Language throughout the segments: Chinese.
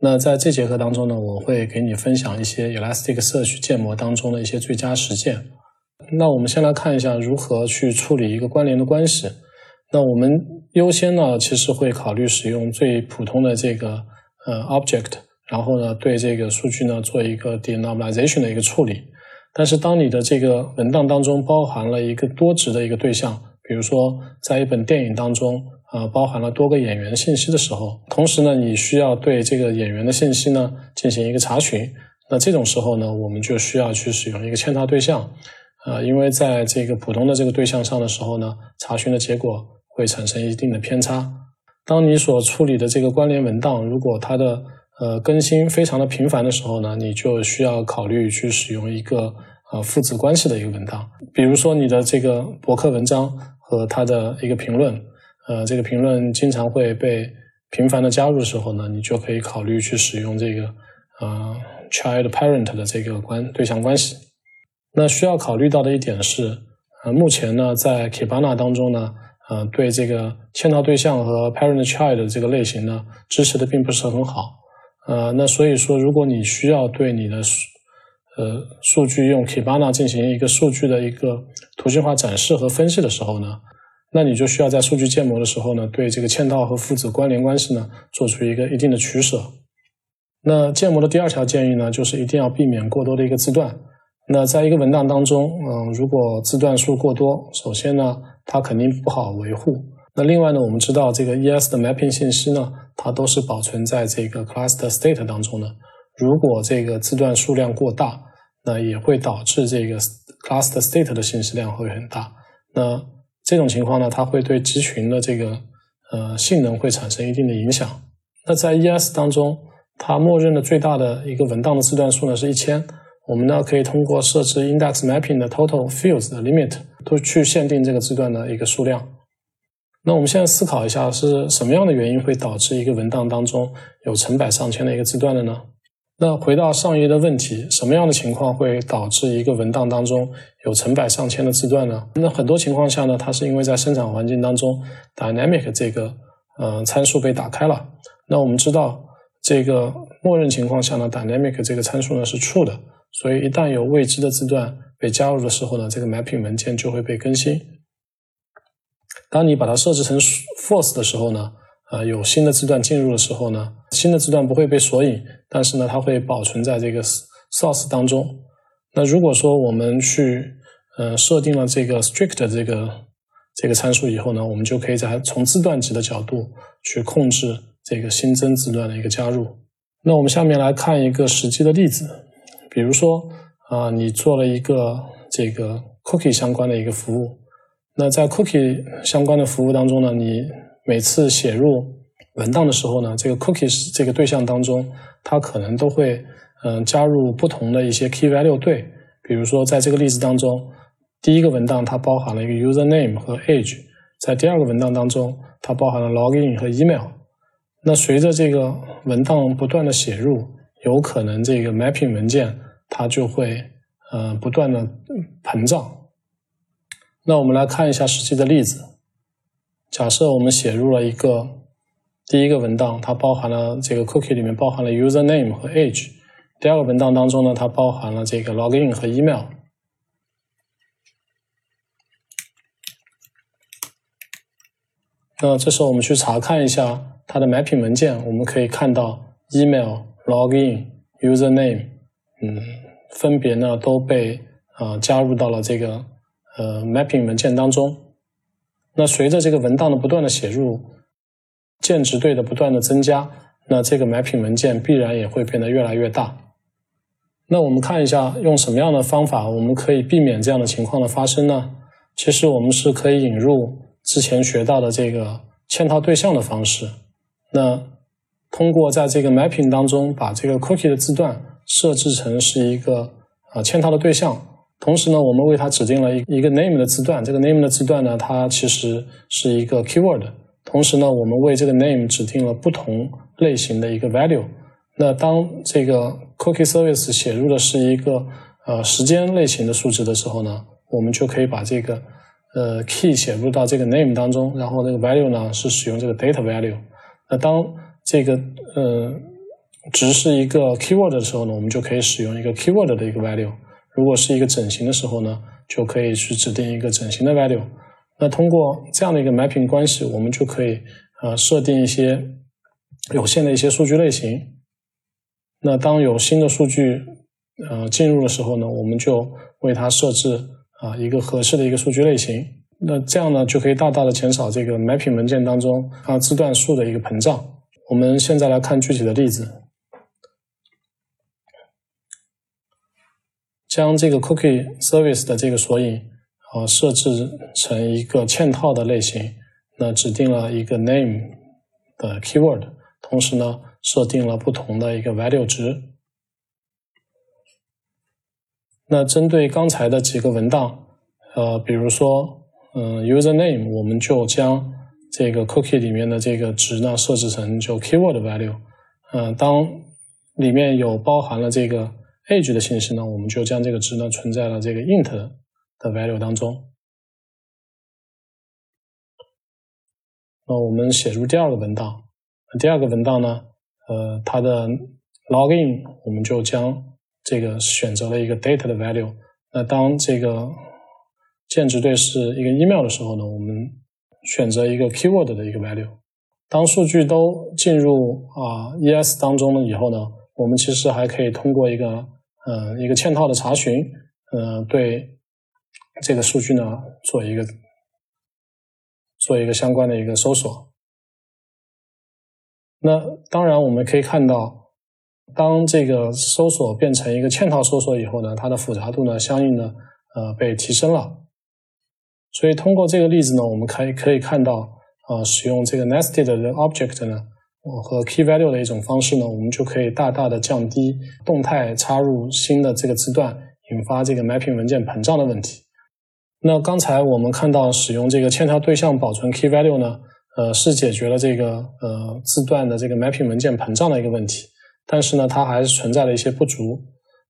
那在这节课当中呢，我会给你分享一些 Elasticsearch 建模当中的一些最佳实践。那我们先来看一下如何去处理一个关联的关系。那我们优先呢，其实会考虑使用最普通的这个呃 object，然后呢，对这个数据呢做一个 denormalization 的一个处理。但是当你的这个文档当中包含了一个多值的一个对象，比如说在一本电影当中。啊，包含了多个演员信息的时候，同时呢，你需要对这个演员的信息呢进行一个查询。那这种时候呢，我们就需要去使用一个嵌套对象。啊，因为在这个普通的这个对象上的时候呢，查询的结果会产生一定的偏差。当你所处理的这个关联文档，如果它的呃更新非常的频繁的时候呢，你就需要考虑去使用一个呃父子关系的一个文档。比如说你的这个博客文章和它的一个评论。呃，这个评论经常会被频繁的加入的时候呢，你就可以考虑去使用这个呃 child parent 的这个关对象关系。那需要考虑到的一点是，呃，目前呢在 Kibana 当中呢，呃，对这个嵌套对象和 parent child 这个类型呢支持的并不是很好。呃，那所以说，如果你需要对你的数呃数据用 Kibana 进行一个数据的一个图形化展示和分析的时候呢，那你就需要在数据建模的时候呢，对这个嵌套和父子关联关系呢，做出一个一定的取舍。那建模的第二条建议呢，就是一定要避免过多的一个字段。那在一个文档当中，嗯，如果字段数过多，首先呢，它肯定不好维护。那另外呢，我们知道这个 ES 的 mapping 信息呢，它都是保存在这个 cluster state 当中的。如果这个字段数量过大，那也会导致这个 cluster state 的信息量会很大。那这种情况呢，它会对集群的这个呃性能会产生一定的影响。那在 ES 当中，它默认的最大的一个文档的字段数呢是一千。我们呢可以通过设置 index mapping 的 total fields 的 limit，都去限定这个字段的一个数量。那我们现在思考一下，是什么样的原因会导致一个文档当中有成百上千的一个字段的呢？那回到上一页的问题，什么样的情况会导致一个文档当中有成百上千的字段呢？那很多情况下呢，它是因为在生产环境当中，dynamic 这个呃参数被打开了。那我们知道，这个默认情况下呢，dynamic 这个参数呢是 true 的，所以一旦有未知的字段被加入的时候呢，这个 mapping 文件就会被更新。当你把它设置成 false 的时候呢？呃，有新的字段进入的时候呢，新的字段不会被索引，但是呢，它会保存在这个 source 当中。那如果说我们去呃设定了这个 strict 这个这个参数以后呢，我们就可以在从字段级的角度去控制这个新增字段的一个加入。那我们下面来看一个实际的例子，比如说啊，你做了一个这个 cookie 相关的一个服务，那在 cookie 相关的服务当中呢，你每次写入文档的时候呢，这个 cookies 这个对象当中，它可能都会嗯加入不同的一些 key value 对，比如说在这个例子当中，第一个文档它包含了一个 user name 和 age，在第二个文档当中，它包含了 login 和 email。那随着这个文档不断的写入，有可能这个 mapping 文件它就会呃不断的膨胀。那我们来看一下实际的例子。假设我们写入了一个第一个文档，它包含了这个 cookie 里面包含了 user name 和 age。第二个文档当中呢，它包含了这个 login 和 email。那这时候我们去查看一下它的 mapping 文件，我们可以看到 email、login、user name，嗯，分别呢都被啊加入到了这个呃 mapping 文件当中。那随着这个文档的不断的写入，键值对的不断的增加，那这个 mapping 文件必然也会变得越来越大。那我们看一下用什么样的方法，我们可以避免这样的情况的发生呢？其实我们是可以引入之前学到的这个嵌套对象的方式。那通过在这个 mapping 当中把这个 cookie 的字段设置成是一个啊嵌套的对象。同时呢，我们为它指定了一一个 name 的字段，这个 name 的字段呢，它其实是一个 keyword。同时呢，我们为这个 name 指定了不同类型的一个 value。那当这个 cookie service 写入的是一个呃时间类型的数值的时候呢，我们就可以把这个呃 key 写入到这个 name 当中，然后这个 value 呢是使用这个 data value。那当这个呃值是一个 keyword 的时候呢，我们就可以使用一个 keyword 的一个 value；如果是一个整形的时候呢，就可以去指定一个整形的 value。那通过这样的一个 mapping 关系，我们就可以呃设定一些有限的一些数据类型。那当有新的数据呃进入的时候呢，我们就为它设置啊一个合适的一个数据类型。那这样呢，就可以大大的减少这个 mapping 文件当中啊字段数的一个膨胀。我们现在来看具体的例子，将这个 cookie service 的这个索引。啊，设置成一个嵌套的类型，那指定了一个 name 的 keyword，同时呢，设定了不同的一个 value 值。那针对刚才的几个文档，呃，比如说，嗯，user name，我们就将这个 cookie 里面的这个值呢设置成就 keyword value。嗯，当里面有包含了这个 age 的信息呢，我们就将这个值呢存在了这个 int。的 value 当中，那我们写入第二个文档。第二个文档呢，呃，它的 login 我们就将这个选择了一个 data 的 value。那当这个键值对是一个 email 的时候呢，我们选择一个 keyword 的一个 value。当数据都进入啊 ES 当中了以后呢，我们其实还可以通过一个嗯一个嵌套的查询，嗯对。这个数据呢，做一个做一个相关的一个搜索。那当然，我们可以看到，当这个搜索变成一个嵌套搜索以后呢，它的复杂度呢，相应的呃被提升了。所以通过这个例子呢，我们可以可以看到，呃，使用这个 nested 的 object 呢，和 key value 的一种方式呢，我们就可以大大的降低动态插入新的这个字段引发这个 mapping 文件膨胀的问题。那刚才我们看到使用这个嵌套对象保存 key value 呢，呃，是解决了这个呃字段的这个 mapping 文件膨胀的一个问题，但是呢，它还是存在了一些不足，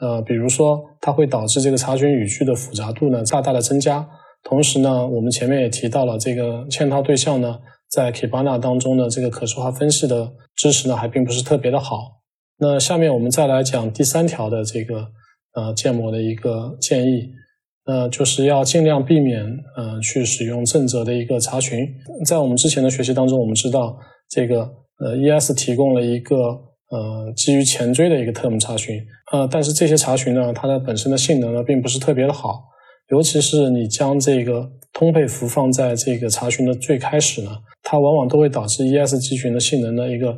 呃，比如说它会导致这个查询语句的复杂度呢大大的增加，同时呢，我们前面也提到了这个嵌套对象呢，在 Kibana 当中的这个可视化分析的支持呢还并不是特别的好。那下面我们再来讲第三条的这个呃建模的一个建议。呃，就是要尽量避免，呃，去使用正则的一个查询。在我们之前的学习当中，我们知道这个，呃，ES 提供了一个，呃，基于前缀的一个 term 查询，呃，但是这些查询呢，它的本身的性能呢，并不是特别的好，尤其是你将这个通配符放在这个查询的最开始呢，它往往都会导致 ES 集群的性能的一个，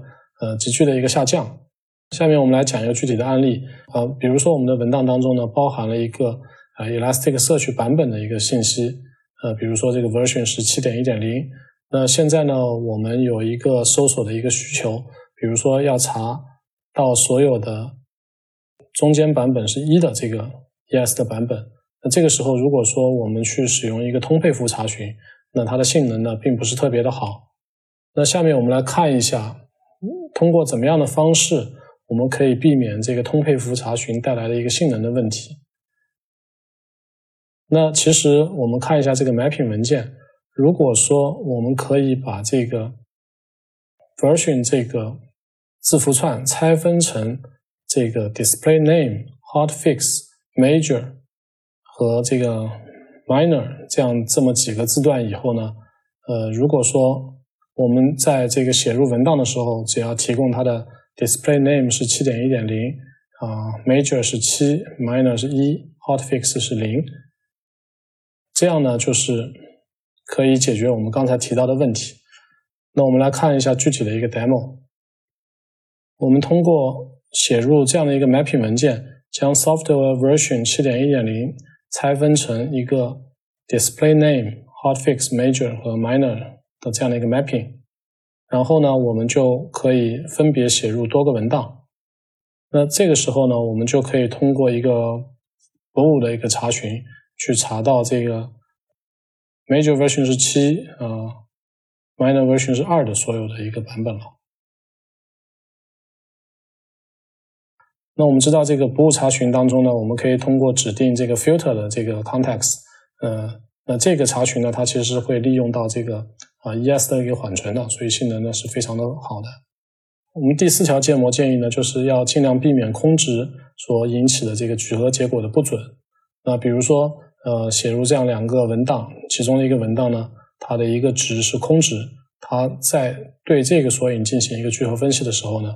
呃，急剧的一个下降。下面我们来讲一个具体的案例，啊，比如说我们的文档当中呢，包含了一个。啊，Elasticsearch 版本的一个信息，呃，比如说这个 version 是七点一点零。那现在呢，我们有一个搜索的一个需求，比如说要查到所有的中间版本是一的这个 ES 的版本。那这个时候，如果说我们去使用一个通配符查询，那它的性能呢，并不是特别的好。那下面我们来看一下，通过怎么样的方式，我们可以避免这个通配符查询带来的一个性能的问题。那其实我们看一下这个 mapping 文件，如果说我们可以把这个 version 这个字符串拆分成这个 display name、hotfix、major 和这个 minor 这样这么几个字段以后呢，呃，如果说我们在这个写入文档的时候，只要提供它的 display name 是七点一点零啊，major 是七，minor 是一，hotfix 是零。这样呢，就是可以解决我们刚才提到的问题。那我们来看一下具体的一个 demo。我们通过写入这样的一个 mapping 文件，将 software version 七点一点零拆分成一个 display name、hotfix、major 和 minor 的这样的一个 mapping。然后呢，我们就可以分别写入多个文档。那这个时候呢，我们就可以通过一个博物的一个查询。去查到这个 major version 是七啊，minor version 是二的所有的一个版本了。那我们知道这个博物查询当中呢，我们可以通过指定这个 filter 的这个 context，呃，那这个查询呢，它其实会利用到这个啊 ES 的一个缓存的，所以性能呢是非常的好的。我们第四条建模建议呢，就是要尽量避免空值所引起的这个聚合结果的不准。那比如说，呃，写入这样两个文档，其中的一个文档呢，它的一个值是空值，它在对这个索引进行一个聚合分析的时候呢，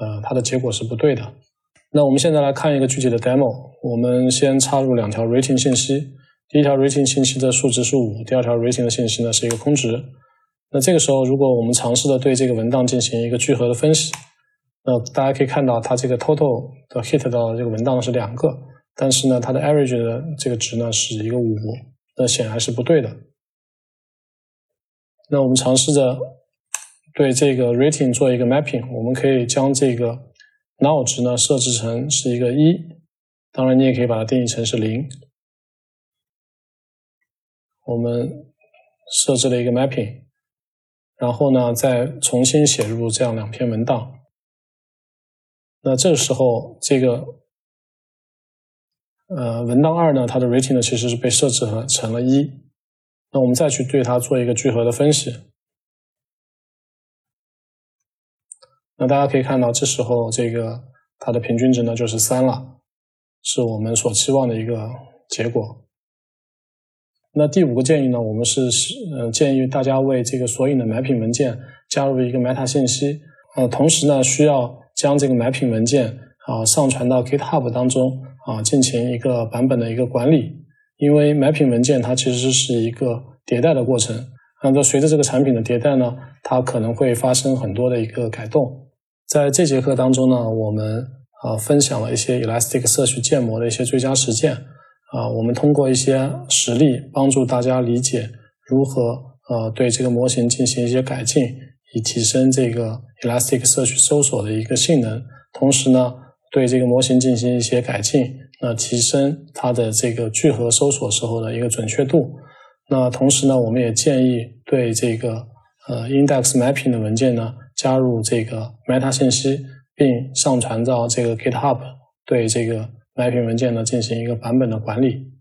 呃，它的结果是不对的。那我们现在来看一个具体的 demo，我们先插入两条 rating 信息，第一条 rating 信息的数值是五，第二条 rating 的信息呢是一个空值。那这个时候，如果我们尝试的对这个文档进行一个聚合的分析，那大家可以看到，它这个 total 的 hit 到的这个文档是两个，但是呢，它的 average 的这个值呢是一个五，那显然是不对的。那我们尝试着对这个 rating 做一个 mapping，我们可以将这个 now 值呢设置成是一个一，当然你也可以把它定义成是零。我们设置了一个 mapping。然后呢，再重新写入这样两篇文档。那这个时候，这个呃文档二呢，它的 rating 呢其实是被设置成了一。那我们再去对它做一个聚合的分析。那大家可以看到，这时候这个它的平均值呢就是三了，是我们所期望的一个结果。那第五个建议呢，我们是呃建议大家为这个索引的买品文件加入一个 meta 信息，呃，同时呢需要将这个买品文件啊上传到 GitHub 当中啊进行一个版本的一个管理，因为买品文件它其实是一个迭代的过程，那么随着这个产品的迭代呢，它可能会发生很多的一个改动。在这节课当中呢，我们啊分享了一些 Elasticsearch 建模的一些最佳实践。啊，我们通过一些实例帮助大家理解如何呃对这个模型进行一些改进，以提升这个 Elasticsearch 搜索的一个性能。同时呢，对这个模型进行一些改进，那提升它的这个聚合搜索时候的一个准确度。那同时呢，我们也建议对这个呃 Index Mapping 的文件呢加入这个 Meta 信息，并上传到这个 GitHub，对这个。Mapping 文件呢进行一个版本的管理。